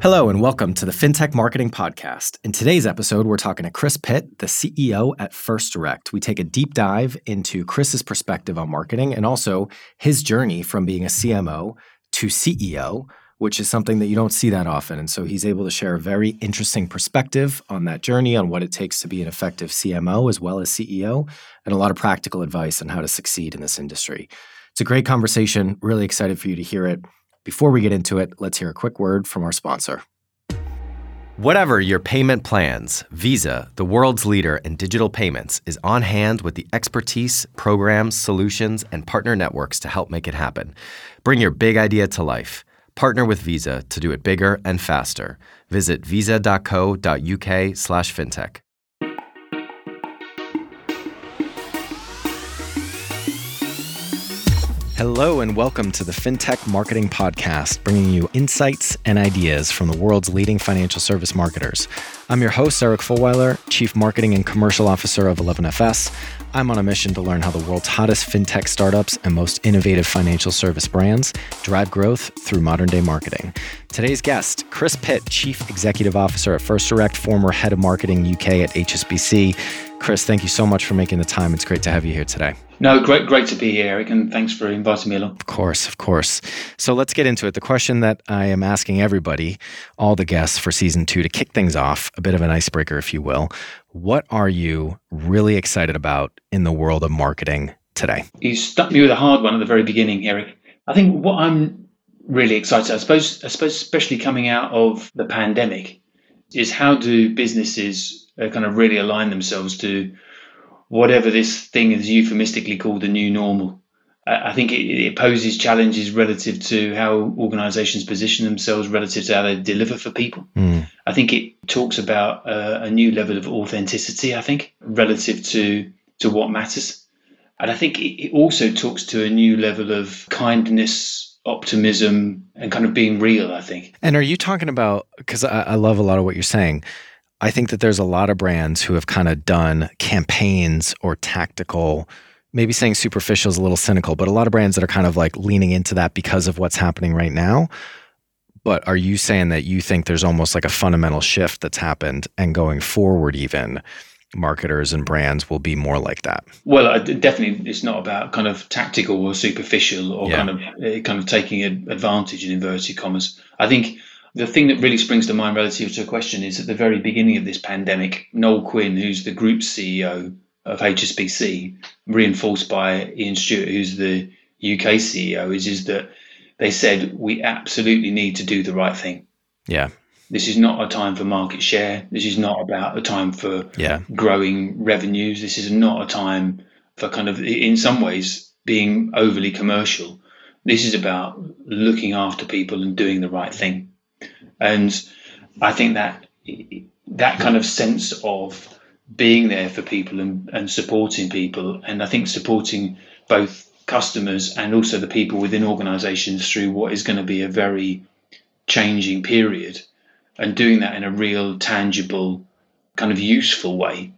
Hello, and welcome to the FinTech Marketing Podcast. In today's episode, we're talking to Chris Pitt, the CEO at First Direct. We take a deep dive into Chris's perspective on marketing and also his journey from being a CMO to CEO, which is something that you don't see that often. And so he's able to share a very interesting perspective on that journey, on what it takes to be an effective CMO as well as CEO, and a lot of practical advice on how to succeed in this industry. It's a great conversation. Really excited for you to hear it. Before we get into it, let's hear a quick word from our sponsor. Whatever your payment plans, Visa, the world's leader in digital payments, is on hand with the expertise, programs, solutions, and partner networks to help make it happen. Bring your big idea to life. Partner with Visa to do it bigger and faster. Visit visa.co.uk/fintech. Hello, and welcome to the FinTech Marketing Podcast, bringing you insights and ideas from the world's leading financial service marketers. I'm your host, Eric Fulweiler, Chief Marketing and Commercial Officer of 11FS. I'm on a mission to learn how the world's hottest FinTech startups and most innovative financial service brands drive growth through modern day marketing. Today's guest, Chris Pitt, Chief Executive Officer at First Direct, former Head of Marketing UK at HSBC. Chris, thank you so much for making the time. It's great to have you here today. No, great, great to be here, Eric, and thanks for inviting me along. Of course, of course. So let's get into it. The question that I am asking everybody, all the guests for season two, to kick things off, a bit of an icebreaker, if you will. What are you really excited about in the world of marketing today? You stuck me with a hard one at the very beginning, Eric. I think what I'm really excited, I suppose, I suppose, especially coming out of the pandemic, is how do businesses uh, kind of really align themselves to whatever this thing is euphemistically called the new normal. I think it, it, poses challenges relative to how organizations position themselves relative to how they deliver for people. Mm. I think it talks about uh, a new level of authenticity, I think, relative to, to what matters. And I think it, it also talks to a new level of kindness, optimism, and kind of being real, I think. And are you talking about, because I, I love a lot of what you're saying, I think that there's a lot of brands who have kind of done campaigns or tactical, maybe saying superficial is a little cynical, but a lot of brands that are kind of like leaning into that because of what's happening right now. But are you saying that you think there's almost like a fundamental shift that's happened and going forward, even marketers and brands will be more like that? Well, definitely, it's not about kind of tactical or superficial or yeah. kind of uh, kind of taking advantage in inverted commas. I think the thing that really springs to mind relative to a question is at the very beginning of this pandemic, Noel Quinn, who's the group CEO of HSBC, reinforced by Ian Stewart, who's the UK CEO, is, is that they said we absolutely need to do the right thing. Yeah. This is not a time for market share. This is not about a time for yeah. growing revenues. This is not a time for kind of, in some ways, being overly commercial. This is about looking after people and doing the right thing. And I think that that kind of sense of being there for people and, and supporting people, and I think supporting both customers and also the people within organizations through what is going to be a very changing period, and doing that in a real, tangible, kind of useful way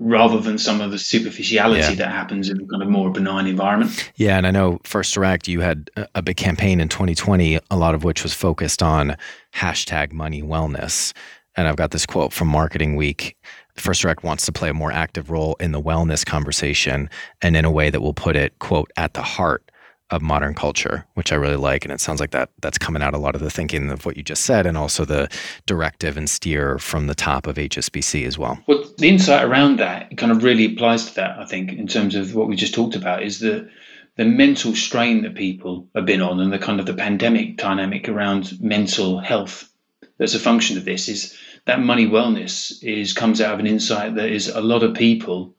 rather than some of the superficiality yeah. that happens in kind of more benign environment. Yeah, and I know First Direct, you had a big campaign in 2020, a lot of which was focused on hashtag money wellness. And I've got this quote from Marketing Week. First Direct wants to play a more active role in the wellness conversation and in a way that will put it, quote, at the heart of modern culture, which I really like. And it sounds like that that's coming out a lot of the thinking of what you just said, and also the directive and steer from the top of HSBC as well. Well, the insight around that kind of really applies to that, I think, in terms of what we just talked about, is the the mental strain that people have been on and the kind of the pandemic dynamic around mental health that's a function of this is that money wellness is comes out of an insight that is a lot of people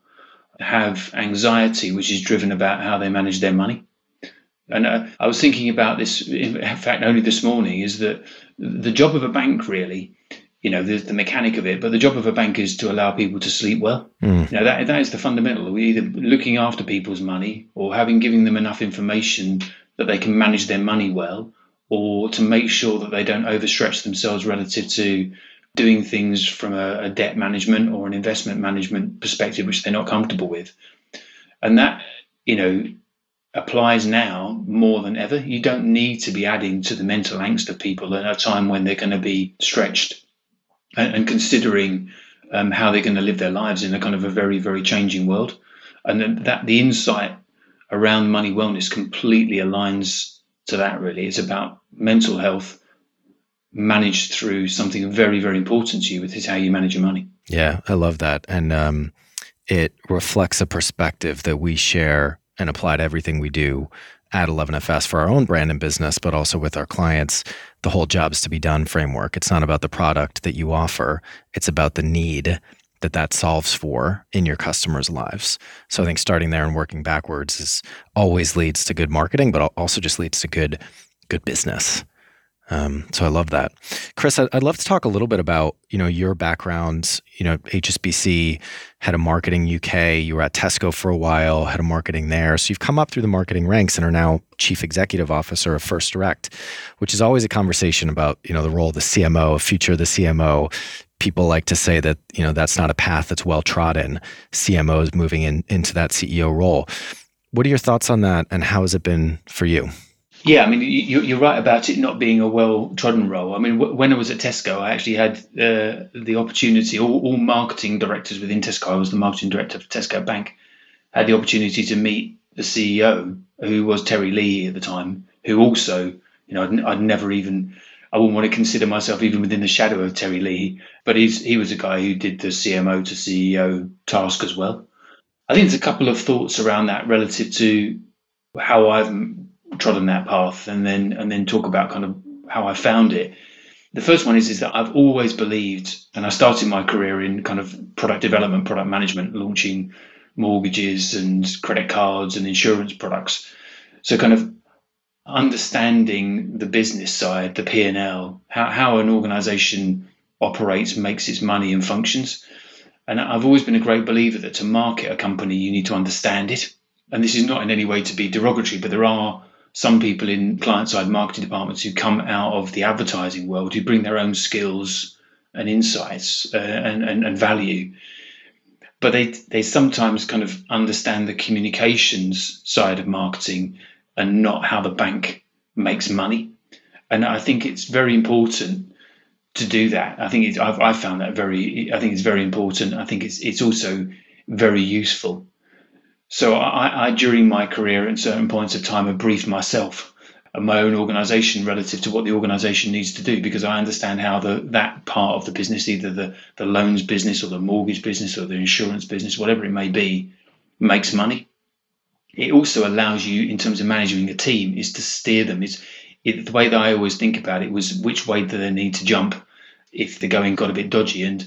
have anxiety which is driven about how they manage their money and uh, I was thinking about this, in fact, only this morning, is that the job of a bank really, you know, the, the mechanic of it, but the job of a bank is to allow people to sleep well. Mm. You know, that, that is the fundamental. We're either looking after people's money or having giving them enough information that they can manage their money well, or to make sure that they don't overstretch themselves relative to doing things from a, a debt management or an investment management perspective, which they're not comfortable with. And that, you know, applies now more than ever. You don't need to be adding to the mental angst of people at a time when they're going to be stretched and, and considering um, how they're going to live their lives in a kind of a very, very changing world. And that the insight around money wellness completely aligns to that, really. It's about mental health managed through something very, very important to you, which is how you manage your money. Yeah, I love that. And um, it reflects a perspective that we share and apply to everything we do at 11FS for our own brand and business, but also with our clients. The whole jobs to be done framework. It's not about the product that you offer, it's about the need that that solves for in your customers' lives. So I think starting there and working backwards is always leads to good marketing, but also just leads to good good business. Um, so I love that, Chris. I'd love to talk a little bit about you know your background. You know, HSBC had a marketing UK. You were at Tesco for a while, had a marketing there. So you've come up through the marketing ranks and are now chief executive officer of First Direct, which is always a conversation about you know the role of the CMO, future of the CMO. People like to say that you know that's not a path that's well trodden. CMOs moving in into that CEO role. What are your thoughts on that, and how has it been for you? Yeah, I mean, you, are right about it not being a well trodden role. I mean, when I was at Tesco, I actually had uh, the opportunity, all, all, marketing directors within Tesco, I was the marketing director for Tesco Bank, had the opportunity to meet the CEO, who was Terry Leahy at the time, who also, you know, I'd, I'd never even, I wouldn't want to consider myself even within the shadow of Terry Leahy, but he's, he was a guy who did the CMO to CEO task as well. I think there's a couple of thoughts around that relative to how I've trodden that path and then and then talk about kind of how I found it. The first one is is that I've always believed, and I started my career in kind of product development, product management, launching mortgages and credit cards and insurance products. So kind of understanding the business side, the P and L, how how an organisation operates, makes its money and functions. And I've always been a great believer that to market a company, you need to understand it. And this is not in any way to be derogatory, but there are some people in client side marketing departments who come out of the advertising world who bring their own skills and insights uh, and, and, and value. But they they sometimes kind of understand the communications side of marketing and not how the bank makes money. And i think it's very important to do that. I think it's, I've, I've found that very i think it's very important. I think it's it's also very useful so I, I, during my career, at certain points of time, have briefed myself and my own organisation relative to what the organisation needs to do because I understand how the that part of the business, either the the loans business or the mortgage business or the insurance business, whatever it may be, makes money. It also allows you, in terms of managing a team, is to steer them. Is it, the way that I always think about it was which way do they need to jump if the going got a bit dodgy and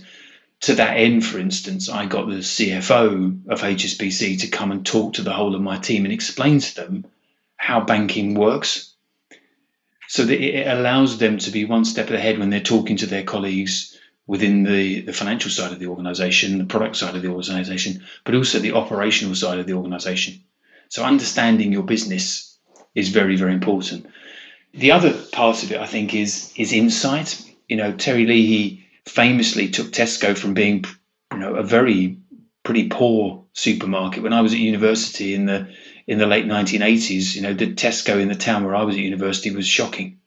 to that end, for instance, I got the CFO of HSBC to come and talk to the whole of my team and explain to them how banking works so that it allows them to be one step ahead when they're talking to their colleagues within the, the financial side of the organization, the product side of the organization, but also the operational side of the organization. So understanding your business is very, very important. The other part of it, I think, is is insight. You know, Terry Leahy famously took Tesco from being, you know, a very pretty poor supermarket when I was at university in the in the late 1980s. You know, the Tesco in the town where I was at university was shocking.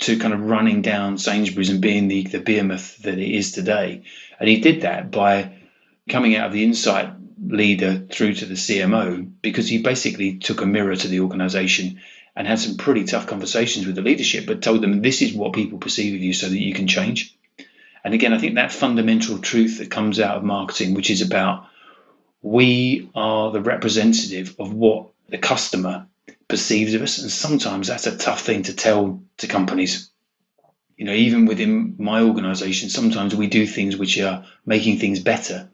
To kind of running down Sainsbury's and being the the behemoth that it is today, and he did that by coming out of the insight leader through to the CMO because he basically took a mirror to the organization and had some pretty tough conversations with the leadership, but told them this is what people perceive of you so that you can change. And again, I think that fundamental truth that comes out of marketing, which is about we are the representative of what the customer perceives of us. And sometimes that's a tough thing to tell to companies. You know, even within my organization, sometimes we do things which are making things better,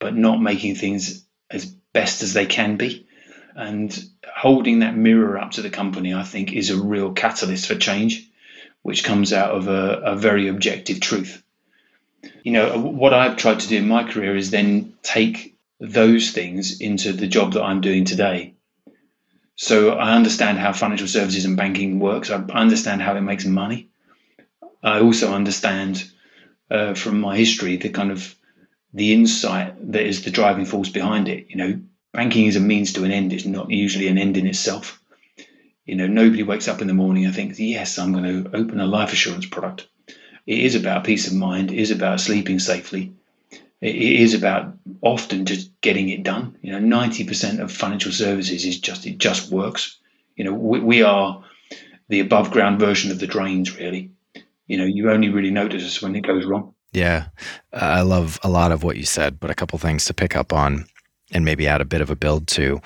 but not making things as best as they can be. And holding that mirror up to the company, I think, is a real catalyst for change, which comes out of a, a very objective truth you know, what I've tried to do in my career is then take those things into the job that I'm doing today. So I understand how financial services and banking works. I understand how it makes money. I also understand uh, from my history the kind of the insight that is the driving force behind it. You know, banking is a means to an end. It's not usually an end in itself. You know, nobody wakes up in the morning and thinks, yes, I'm going to open a life assurance product. It is about peace of mind. It is about sleeping safely. It is about often just getting it done. You know, 90% of financial services is just, it just works. You know, we, we are the above ground version of the drains, really. You know, you only really notice us when it goes wrong. Yeah. I love a lot of what you said, but a couple things to pick up on and maybe add a bit of a build to.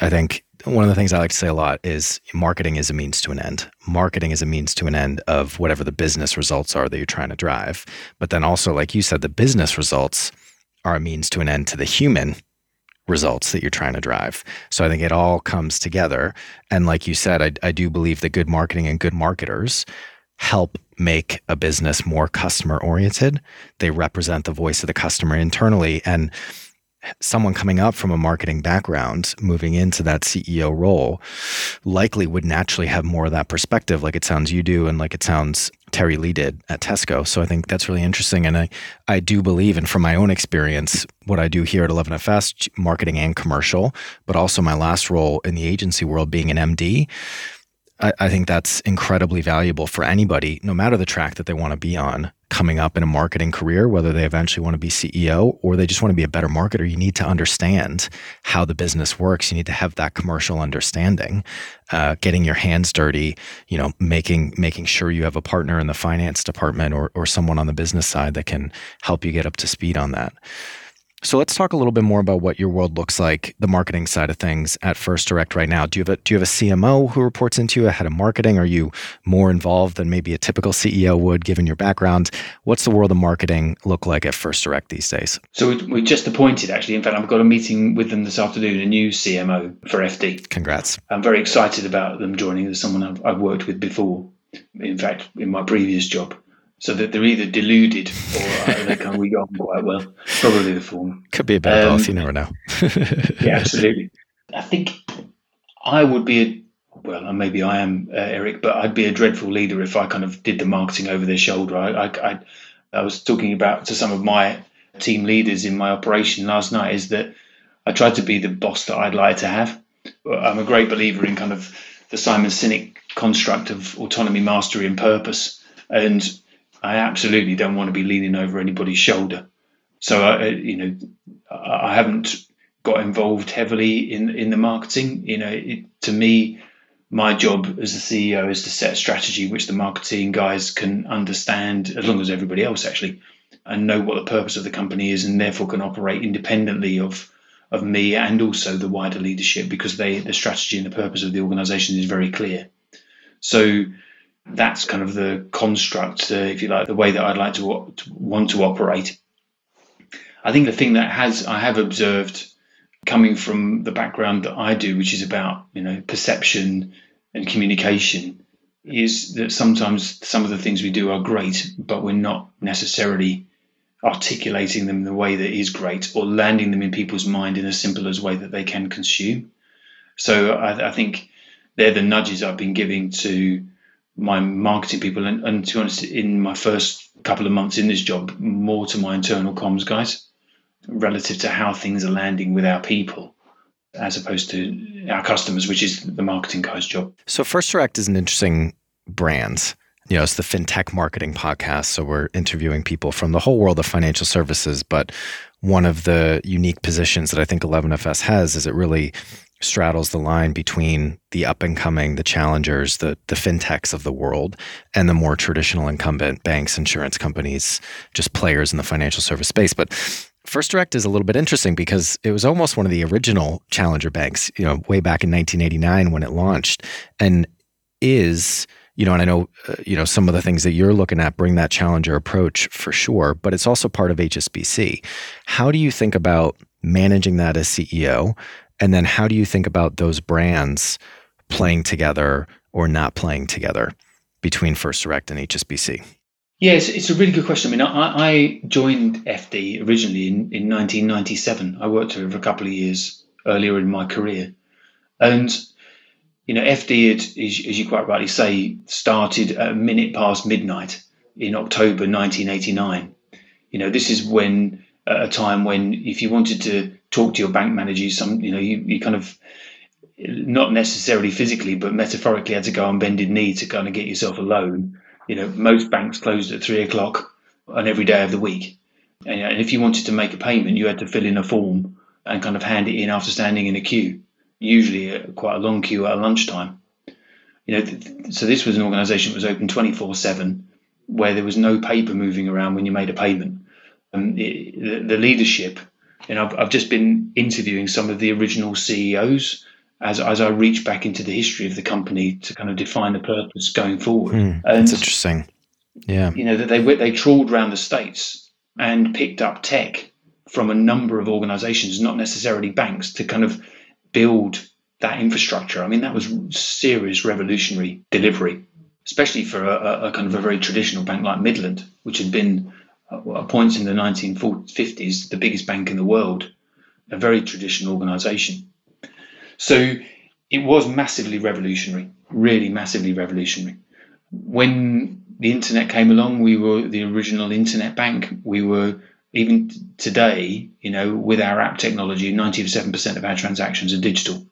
I think one of the things I like to say a lot is marketing is a means to an end. Marketing is a means to an end of whatever the business results are that you're trying to drive. But then also, like you said, the business results are a means to an end to the human results that you're trying to drive. So I think it all comes together. And like you said, I, I do believe that good marketing and good marketers help make a business more customer oriented. They represent the voice of the customer internally. And someone coming up from a marketing background moving into that CEO role likely would naturally have more of that perspective, like it sounds you do, and like it sounds Terry Leahy did at Tesco. So I think that's really interesting. And I, I do believe, and from my own experience, what I do here at 11FS, marketing and commercial, but also my last role in the agency world being an MD, I, I think that's incredibly valuable for anybody, no matter the track that they want to be on, coming up in a marketing career, whether they eventually want to be CEO or they just want to be a better marketer, you need to understand how the business works. You need to have that commercial understanding, uh, getting your hands dirty, you know, making making sure you have a partner in the finance department or or someone on the business side that can help you get up to speed on that. So let's talk a little bit more about what your world looks like, the marketing side of things at First Direct right now. Do you have a do you have a CMO who reports into you, a head of marketing? Are you more involved than maybe a typical CEO would, given your background? What's the world of marketing look like at First Direct these days? So we, we just appointed, actually. In fact, I've got a meeting with them this afternoon, a new CMO for FD. Congrats! I'm very excited about them joining. There's someone I've, I've worked with before. In fact, in my previous job so that they're either deluded or uh, they can we go on quite well. Probably the former. Could be a bit of both. You never know. yeah, absolutely. I think I would be a well, maybe I am uh, Eric, but I'd be a dreadful leader if I kind of did the marketing over their shoulder. I, I, I, I was talking about to some of my team leaders in my operation last night is that I tried to be the boss that I'd like to have. I'm a great believer in kind of the Simon Sinek construct of autonomy, mastery, and purpose. And I absolutely don't want to be leaning over anybody's shoulder. So I, you know, I haven't got involved heavily in in the marketing. You know, it, to me, my job as the CEO is to set a strategy which the marketing guys can understand, as long as everybody else actually, and know what the purpose of the company is, and therefore can operate independently of of me and also the wider leadership because they the strategy and the purpose of the organisation is very clear. So that's kind of the construct, uh, if you like, the way that I'd like to, to, want to operate. I think the thing that has I have observed coming from the background that I do, which is about you know perception and communication, is that sometimes some of the things we do are great, but we're not necessarily articulating them in the way that is great or landing them in people's mind in a simple as way that they can consume. So I, I think they're the nudges I've been giving to my marketing people, and, and to be honest, in my first couple of months in this job, more to my internal comms guys relative to how things are landing with our people as opposed to our customers, which is the marketing guy's job. So, First Direct is an interesting brand. You know, it's the FinTech Marketing Podcast. So, we're interviewing people from the whole world of financial services. But one of the unique positions that I think 11FS has is it really straddles the line between the up and coming, the challengers, the the fintechs of the world, and the more traditional incumbent banks, insurance companies, just players in the financial service space. But First Direct is a little bit interesting because it was almost one of the original challenger banks, you know, way back in 1989 when it launched, and is you know, and I know, uh, you know, some of the things that you're looking at bring that challenger approach for sure, but it's also part of HSBC. How do you think about managing that as CEO? And then how do you think about those brands playing together or not playing together between First Direct and HSBC? Yes, it's, a really good question. I mean, I, I joined FD originally in, in 1997. I worked here for a couple of years earlier in my career. And, you know, FD, had, as you quite rightly say, started a minute past midnight in October 1989. You know, this is when, a time when if you wanted to talk to your bank manager. Some, you know, you, you kind of not necessarily physically, but metaphorically had to go on bended knee to kind of get yourself a loan. You know, most banks closed at three o'clock on every day of the week. And, if you wanted to make a payment, you had to fill in a form and kind of hand it in after standing in a queue, usually a, quite a long queue at lunchtime. You know, th- so this was an organisation that was open 24 7, where there was no paper moving around when you made a payment. And it, the, the leadership, and I've, I've just been interviewing some of the original CEOs as, as I reach back into the history of the company to kind of define the purpose going forward. Mm, that's interesting. Yeah. You know, that they, they trawled around the States and picked up tech from a number of organizations, not necessarily banks, to kind of build that infrastructure. I mean, that was serious revolutionary delivery, especially for a, a kind of a very traditional bank like Midland, which had been Uh, at points in the 1950s the biggest bank in the world, a very traditional organization. So it was massively revolutionary, really massively revolutionary. When the internet came along, we were the original internet bank. We were even today, you know, with our app technology, 97% of our transactions are digital.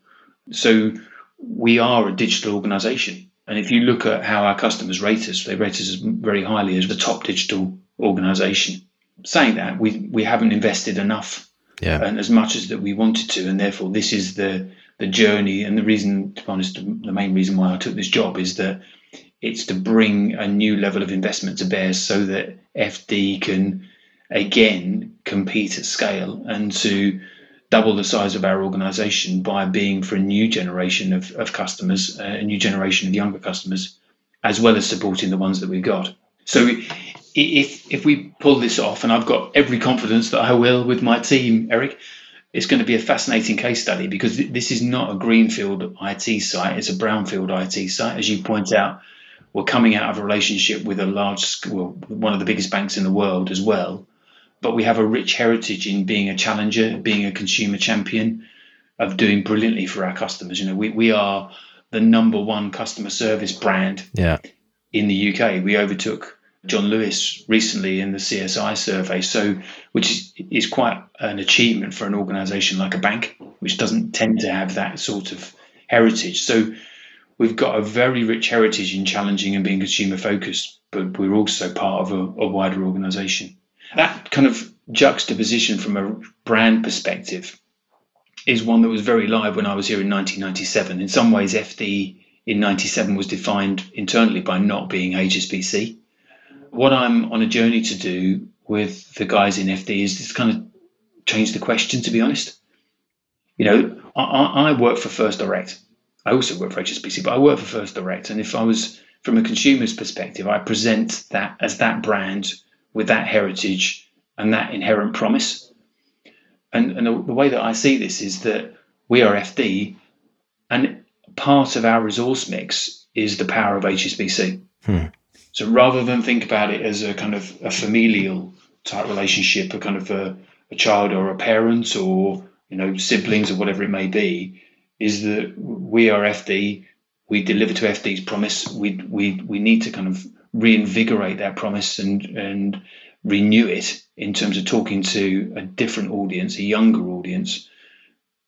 So we are a digital organization. And if you look at how our customers rate us, they rate us very highly as the top digital organization. Saying that, we, we haven't invested enough yeah. and as much as that we wanted to. And therefore, this is the, the journey. And the reason, to be honest, the main reason why I took this job is that it's to bring a new level of investment to bear so that FD can again compete at scale and to double the size of our organization by being for a new generation of, of customers, uh, a new generation of younger customers, as well as supporting the ones that we've got. So if if we pull this off, and I've got every confidence that I will with my team, Eric, it's going to be a fascinating case study because this is not a greenfield IT site; it's a brownfield IT site, as you point out. We're coming out of a relationship with a large, well, one of the biggest banks in the world as well, but we have a rich heritage in being a challenger, being a consumer champion, of doing brilliantly for our customers. You know, we, we are the number one customer service brand yeah. in the UK. We overtook John Lewis recently in the CSI survey, so which is, quite an achievement for an organisation like a bank, which doesn't tend to have that sort of heritage. So we've got a very rich heritage in challenging and being consumer focused, but we're also part of a, a wider organisation that kind of juxtaposition from a brand perspective is one that was very live when I was here in 1997. In some ways, FD in 97 was defined internally by not being HSBC. What I'm on a journey to do with the guys in FD is just kind of change the question, to be honest. You know, I, I work for First Direct. I also work for HSBC, but I work for First Direct. And if I was from a consumer's perspective, I present that as that brand with that heritage and that inherent promise. And, and the, the way that I see this is that we are FD, and part of our resource mix is the power of HSBC. Hmm. So rather than think about it as a kind of a familial type relationship, a kind of a, a child or a parent or you know siblings or whatever it may be, is that we are FD. We deliver to FD's promise. We we we need to kind of reinvigorate that promise and and renew it in terms of talking to a different audience, a younger audience.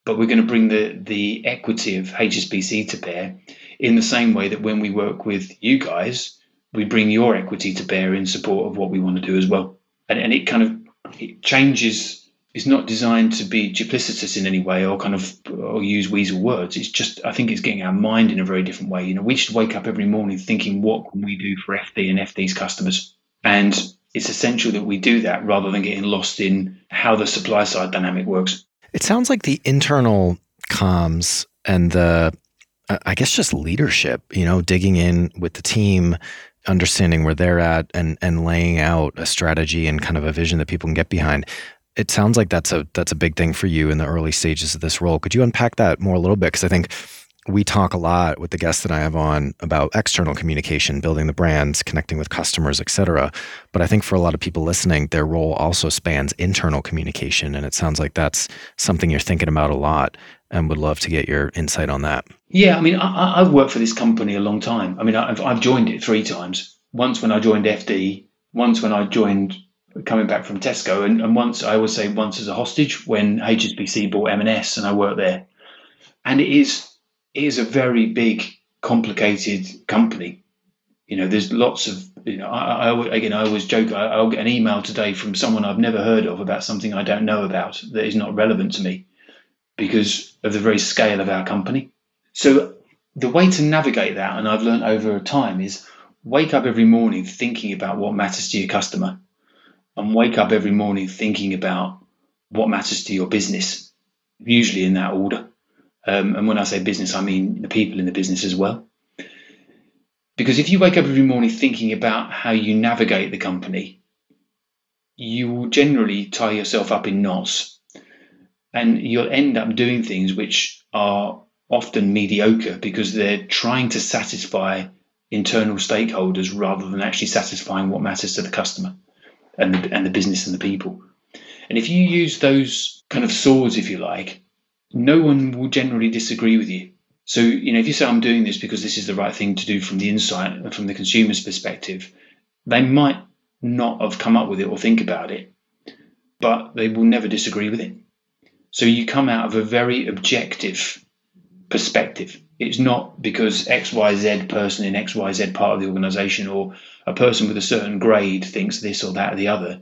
But we're going to bring the the equity of HSBC to bear in the same way that when we work with you guys, we bring your equity to bear in support of what we want to do as well. And and it kind of it changes is not designed to be duplicitous in any way or kind of or use weasel words. It's just I think it's getting our mind in a very different way. You know, we should wake up every morning thinking what can we do for FD and FD's customers, and it's essential that we do that rather than getting lost in how the supply side dynamic works. It sounds like the internal comms and the I guess just leadership, you know, digging in with the team, understanding where they're at and and laying out a strategy and kind of a vision that people can get behind it sounds like that's a that's a big thing for you in the early stages of this role. Could you unpack that more a little bit? Because I think we talk a lot with the guests that I have on about external communication, building the brands, connecting with customers, et cetera. But I think for a lot of people listening, their role also spans internal communication. And it sounds like that's something you're thinking about a lot and would love to get your insight on that. Yeah, I mean, I, have worked for this company a long time. I mean, I've, I've joined it three times. Once when I joined FD, once when I joined coming back from Tesco, and, and once I always say once as a hostage when HSBC bought M&S, and I worked there, and it is it is a very big, complicated company. You know, there's lots of you know. I, I again, I always joke. I, I'll get an email today from someone I've never heard of about something I don't know about that is not relevant to me because of the very scale of our company. So the way to navigate that, and I've learned over time, is wake up every morning thinking about what matters to your customer and wake up every morning thinking about what matters to your business, usually in that order. Um, and when I say business, I mean the people in the business as well. Because if you wake up every morning thinking about how you navigate the company, you will generally tie yourself up in knots and you'll end up doing things which are often mediocre because they're trying to satisfy internal stakeholders rather than actually satisfying what matters to the customer and the, and the business and the people. And if you use those kind of swords, if you like, no one will generally disagree with you. So, you know, if you say, I'm doing this because this is the right thing to do from the insight and from the consumer's perspective, they might not have come up with it or think about it, but they will never disagree with it. So you come out of a very objective perspective. It's not because XYZ person in XYZ part of the organization or a person with a certain grade thinks this or that or the other.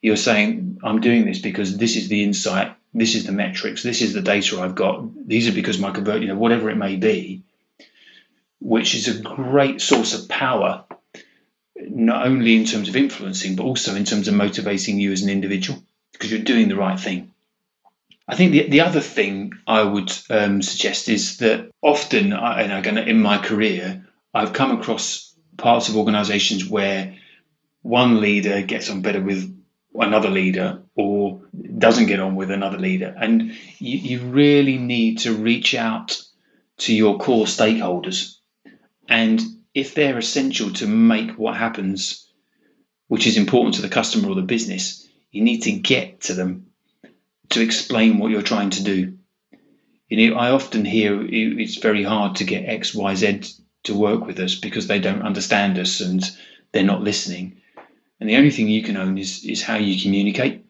You're saying, I'm doing this because this is the insight, this is the metrics, this is the data I've got, these are because my convert, you know, whatever it may be, which is a great source of power, not only in terms of influencing, but also in terms of motivating you as an individual, because you're doing the right thing. I think the, the other thing I would um, suggest is that often, and again, in my career, I've come across parts of organizations where one leader gets on better with another leader or doesn't get on with another leader. And you, you really need to reach out to your core stakeholders. And if they're essential to make what happens, which is important to the customer or the business, you need to get to them to explain what you're trying to do. You know, I often hear it's very hard to get X, Y, Z to work with us because they don't understand us and they're not listening. And the only thing you can own is is how you communicate.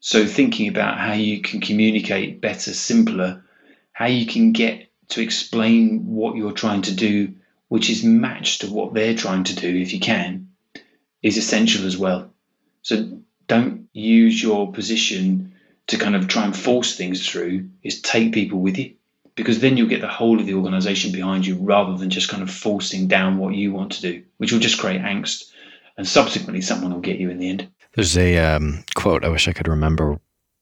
So thinking about how you can communicate better, simpler, how you can get to explain what you're trying to do, which is matched to what they're trying to do, if you can, is essential as well. So don't use your position to kind of try and force things through is take people with you because then you'll get the whole of the organization behind you rather than just kind of forcing down what you want to do, which will just create angst. And subsequently, someone will get you in the end. There's a um, quote, I wish I could remember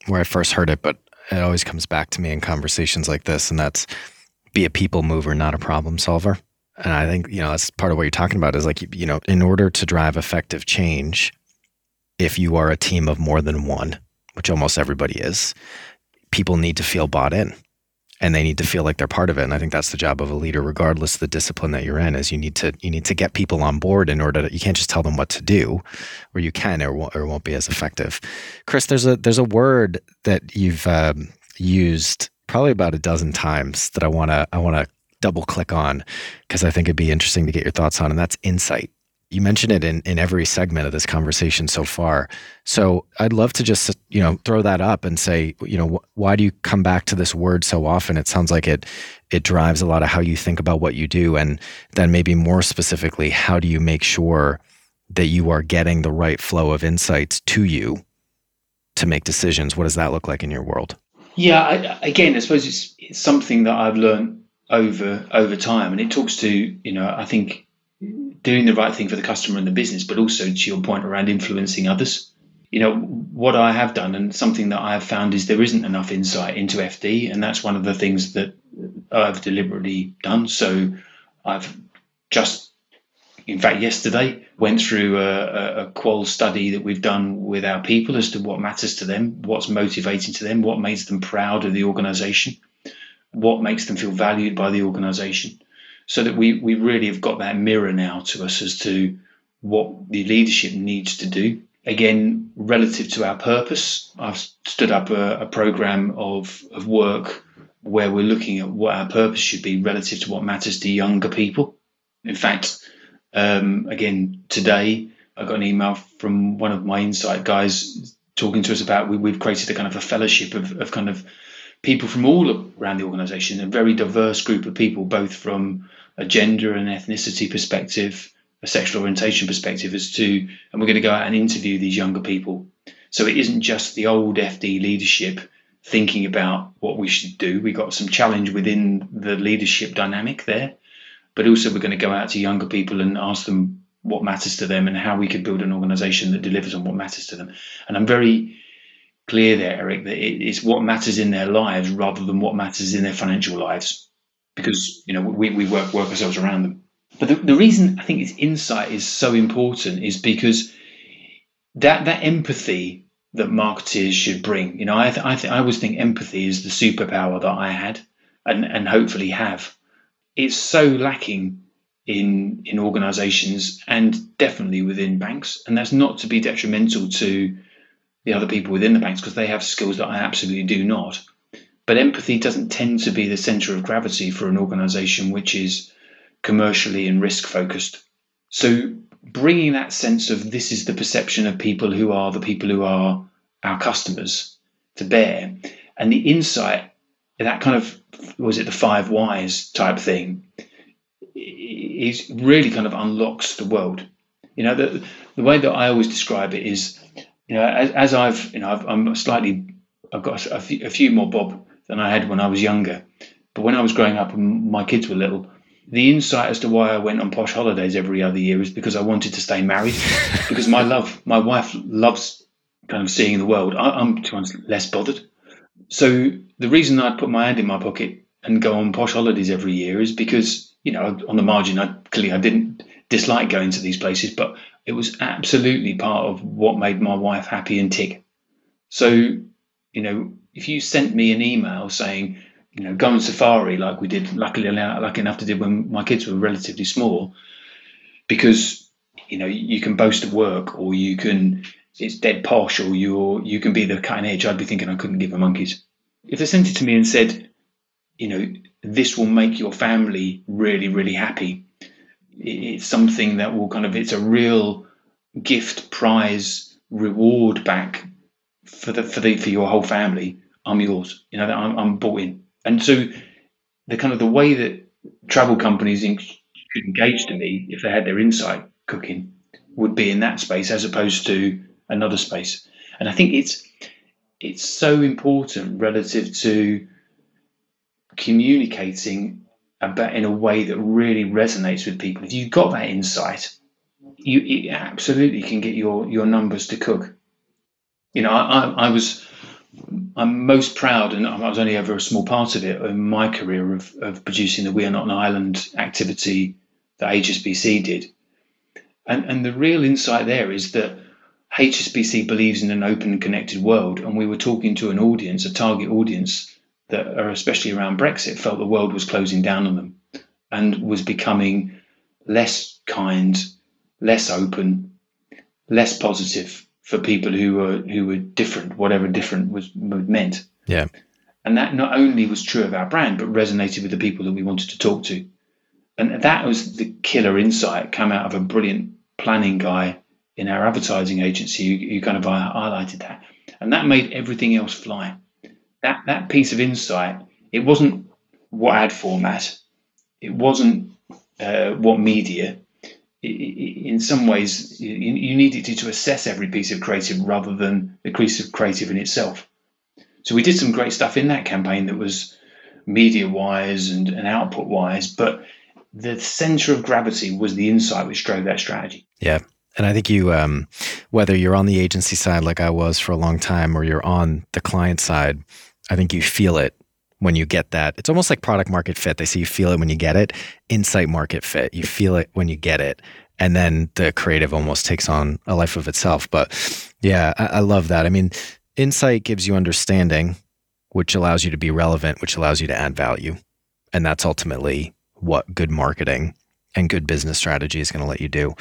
where I first heard it, but it always comes back to me in conversations like this, and that's be a people mover, not a problem solver. And I think, you know, that's part of what you're talking about is like, you know, in order to drive effective change, if you are a team of more than one, which almost everybody is, people need to feel bought in and they need to feel like they're part of it. And I think that's the job of a leader, regardless of the discipline that you're in, is you need to you need to get people on board in order to you can't just tell them what to do, or you can or won't, or won't be as effective. Chris, there's a there's a word that you've um, used probably about a dozen times that I wanna I wanna double click on because I think it'd be interesting to get your thoughts on, and that's insight you mention it in, in every segment of this conversation so far. So I'd love to just, you know, throw that up and say, you know, wh- why do you come back to this word so often? It sounds like it, it drives a lot of how you think about what you do. And then maybe more specifically, how do you make sure that you are getting the right flow of insights to you to make decisions? What does that look like in your world? Yeah, I, again, I suppose it's, it's something that I've learned over over time, and it talks to you know I think doing the right thing for the customer and the business, but also to your point around influencing others. You know, what I have done and something that I have found is there isn't enough insight into FD, and that's one of the things that I've deliberately done. So I've just, in fact, yesterday went through a, a qual study that we've done with our people as to what matters to them, what's motivating to them, what makes them proud of the organization, what makes them feel valued by the organization so that we, we really have got that mirror now to us as to what the leadership needs to do. Again, relative to our purpose, I've stood up a, a program of, of work where we're looking at what our purpose should be relative to what matters to younger people. In fact, um, again, today I got an email from one of my insight guys talking to us about we, have created a kind of a fellowship of, of kind of people from all around the organization, a very diverse group of people, both from a gender and ethnicity perspective, a sexual orientation perspective, as to, and we're going to go out and interview these younger people. So it isn't just the old FD leadership thinking about what we should do. We got some challenge within the leadership dynamic there, but also we're going to go out to younger people and ask them what matters to them and how we could build an organization that delivers on what matters to them. And I'm very clear there, Eric, that it's what matters in their lives rather than what matters in their financial lives, because you know we, we work work ourselves around them. But the, the reason I think this insight is so important is because that that empathy that marketers should bring. You know, I th- I, th- I always think empathy is the superpower that I had and and hopefully have. It's so lacking in in organisations and definitely within banks, and that's not to be detrimental to the other people within the banks because they have skills that I absolutely do not. But empathy doesn't tend to be the centre of gravity for an organisation which is commercially and risk focused. So bringing that sense of this is the perception of people who are the people who are our customers to bear, and the insight that kind of was it the five whys type thing is really kind of unlocks the world. You know, the the way that I always describe it is, you know, as, as I've you know i am slightly I've got a few, a few more bob than I had when I was younger, but when I was growing up and my kids were little, the insight as to why I went on posh holidays every other year is because I wanted to stay married. because my love, my wife loves kind of seeing the world. I, am less bothered. So the reason I'd put my hand in my pocket and go on posh holidays every year is because you know on the margin, I clearly I didn't dislike going to these places, but it was absolutely part of what made my wife happy and tick. So you know, if you sent me an email saying you know, go on safari like we did, luckily lucky enough to do when my kids were relatively small, because you know you can boast of work or you can it's dead posh or you're you can be the cutting edge. I'd be thinking I couldn't give a monkeys. If they sent it to me and said, you know, this will make your family really really happy. It's something that will kind of it's a real gift prize reward back for the for the for your whole family. I'm yours. You know, I'm, I'm bought in and so the kind of the way that travel companies could engage to me if they had their insight cooking would be in that space as opposed to another space. And I think it's it's so important relative to communicating about in a way that really resonates with people. If you've got that insight, you absolutely can get your your numbers to cook. You know, I, I, was I'm most proud, and I was only ever a small part of it in my career of, of producing the We Are Not an Island activity that HSBC did. And, and the real insight there is that HSBC believes in an open and connected world. And we were talking to an audience, a target audience, that are especially around Brexit, felt the world was closing down on them and was becoming less kind, less open, less positive for people who were who were different, whatever different was meant. Yeah. And that not only was true of our brand, but resonated with the people that we wanted to talk to. And that was the killer insight come out of a brilliant planning guy in our advertising agency who, who kind of highlighted that. And that made everything else fly. That that piece of insight, it wasn't what ad format, it wasn't uh, what media, in some ways, you, needed to, to assess every piece of creative rather than the piece of creative in itself. So we did some great stuff in that campaign that was media wise and, and output wise, but the center of gravity was the insight which drove that strategy. Yeah. And I think you, um, whether you're on the agency side like I was for a long time or you're on the client side, I think you feel it when you get that. It's almost like product market fit. They say you feel it when you get it. Insight market fit. You feel it when you get it. And then the creative almost takes on a life of itself. But yeah, I, I love that. I mean, insight gives you understanding, which allows you to be relevant, which allows you to add value. And that's ultimately what good marketing and good business strategy is going to let you do.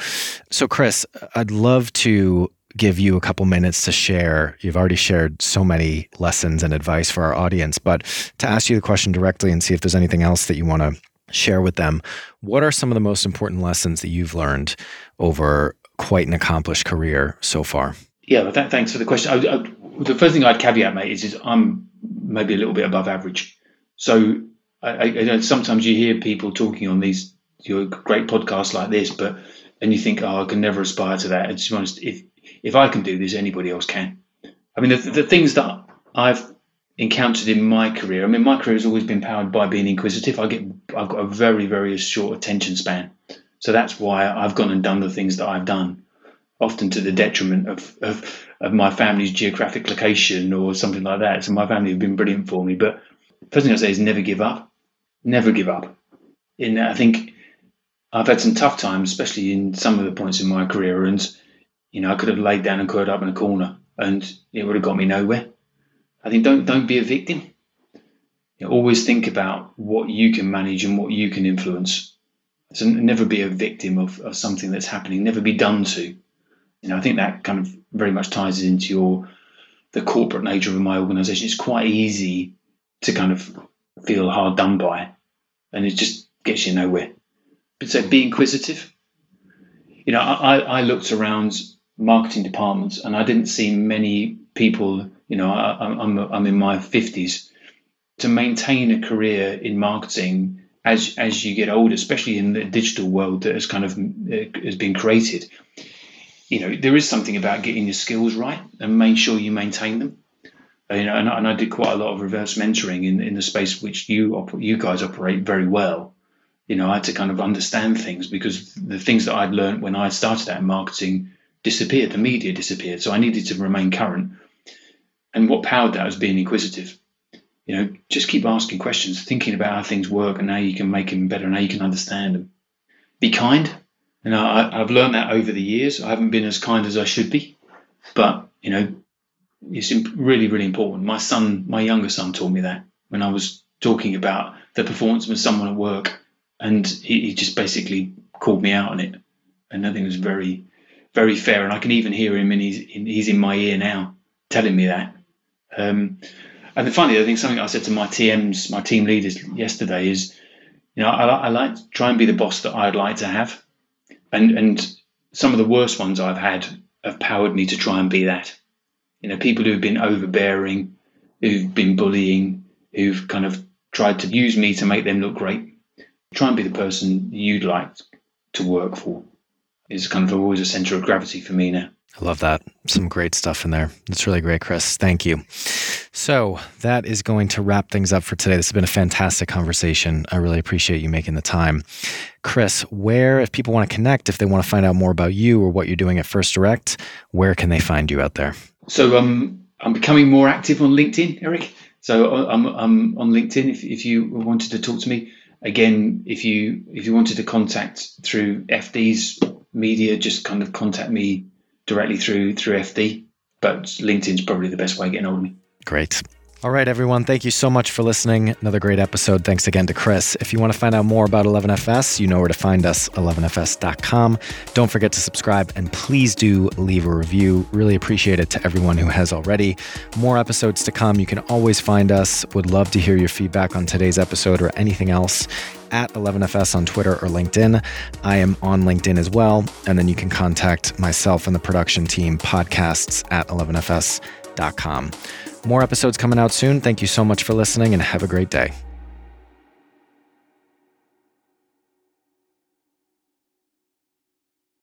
So, Chris, I'd love to give you a couple minutes to share. You've already shared so many lessons and advice for our audience, but to ask you the question directly and see if there's anything else that you want to share with them. What are some of the most important lessons that you've learned over quite an accomplished career so far. Yeah, th- thanks for the question. I, I, the first thing I'd caveat, mate, is, is I'm maybe a little bit above average. So I, I, sometimes you hear people talking on these your great podcasts like this, but and you think, oh, I can never aspire to that. And to be honest, if if I can do this, anybody else can. I mean, the, the things that I've encountered in my career. I mean, my career has always been powered by being inquisitive. I get, I've got a very, very short attention span, so that's why I've gone and done the things that I've done, often to the detriment of of, of my family's geographic location or something like that. So my family have been brilliant for me. But first thing I say is never give up, never give up. In I think I've had some tough times, especially in some of the points in my career, and you know I could have laid down and curled up in a corner, and it would have got me nowhere. I think don't don't be a victim. You know, always think about what you can manage and what you can influence. So never be a victim of, of something that's happening. Never be done to. You know, I think that kind of very much ties into your the corporate nature of my organisation. It's quite easy to kind of feel hard done by, and it just gets you nowhere. But so be inquisitive. You know, I, I looked around marketing departments and I didn't see many people you know, I, I'm I'm in my fifties. To maintain a career in marketing as as you get older, especially in the digital world that has kind of uh, has been created, you know, there is something about getting your skills right and make sure you maintain them. Uh, you know, and, and I did quite a lot of reverse mentoring in, in the space which you you guys operate very well. You know, I had to kind of understand things because the things that I'd learned when I started out in marketing disappeared. The media disappeared, so I needed to remain current and what powered that was being inquisitive. You know, just keep asking questions, thinking about how things work and how you can make them better and how you can understand them. Be kind. And I, I've learned that over the years. I haven't been as kind as I should be, but you know, it's really, really important. My son, my younger son, taught me that when I was talking about the performance of someone at work, and he, he just basically called me out on it, and I think it was very, very fair. And I can even hear him, and he's he's in my ear now, telling me that. Um, and then finally, I think something I said to my TMs, my team leaders yesterday is, you know, I, I like to try and be the boss that I'd like to have, and and some of the worst ones I've had have powered me to try and be that. You know, people who've been overbearing, who've been bullying, who've kind of tried to use me to make them look great. Try and be the person you'd like to work for. Is kind of always a center of gravity for me now. I love that. Some great stuff in there. It's really great, Chris. Thank you. So, that is going to wrap things up for today. This has been a fantastic conversation. I really appreciate you making the time. Chris, where, if people want to connect, if they want to find out more about you or what you're doing at First Direct, where can they find you out there? So, um, I'm becoming more active on LinkedIn, Eric. So, uh, I'm, I'm on LinkedIn if, if you wanted to talk to me. Again, if you if you wanted to contact through FD's media, just kind of contact me directly through through FD. But LinkedIn's probably the best way of getting hold of me. Great. All right, everyone. Thank you so much for listening. Another great episode. Thanks again to Chris. If you want to find out more about 11FS, you know where to find us, 11FS.com. Don't forget to subscribe and please do leave a review. Really appreciate it to everyone who has already. More episodes to come. You can always find us. Would love to hear your feedback on today's episode or anything else at 11FS on Twitter or LinkedIn. I am on LinkedIn as well. And then you can contact myself and the production team, podcasts at 11FS.com. More episodes coming out soon. Thank you so much for listening and have a great day.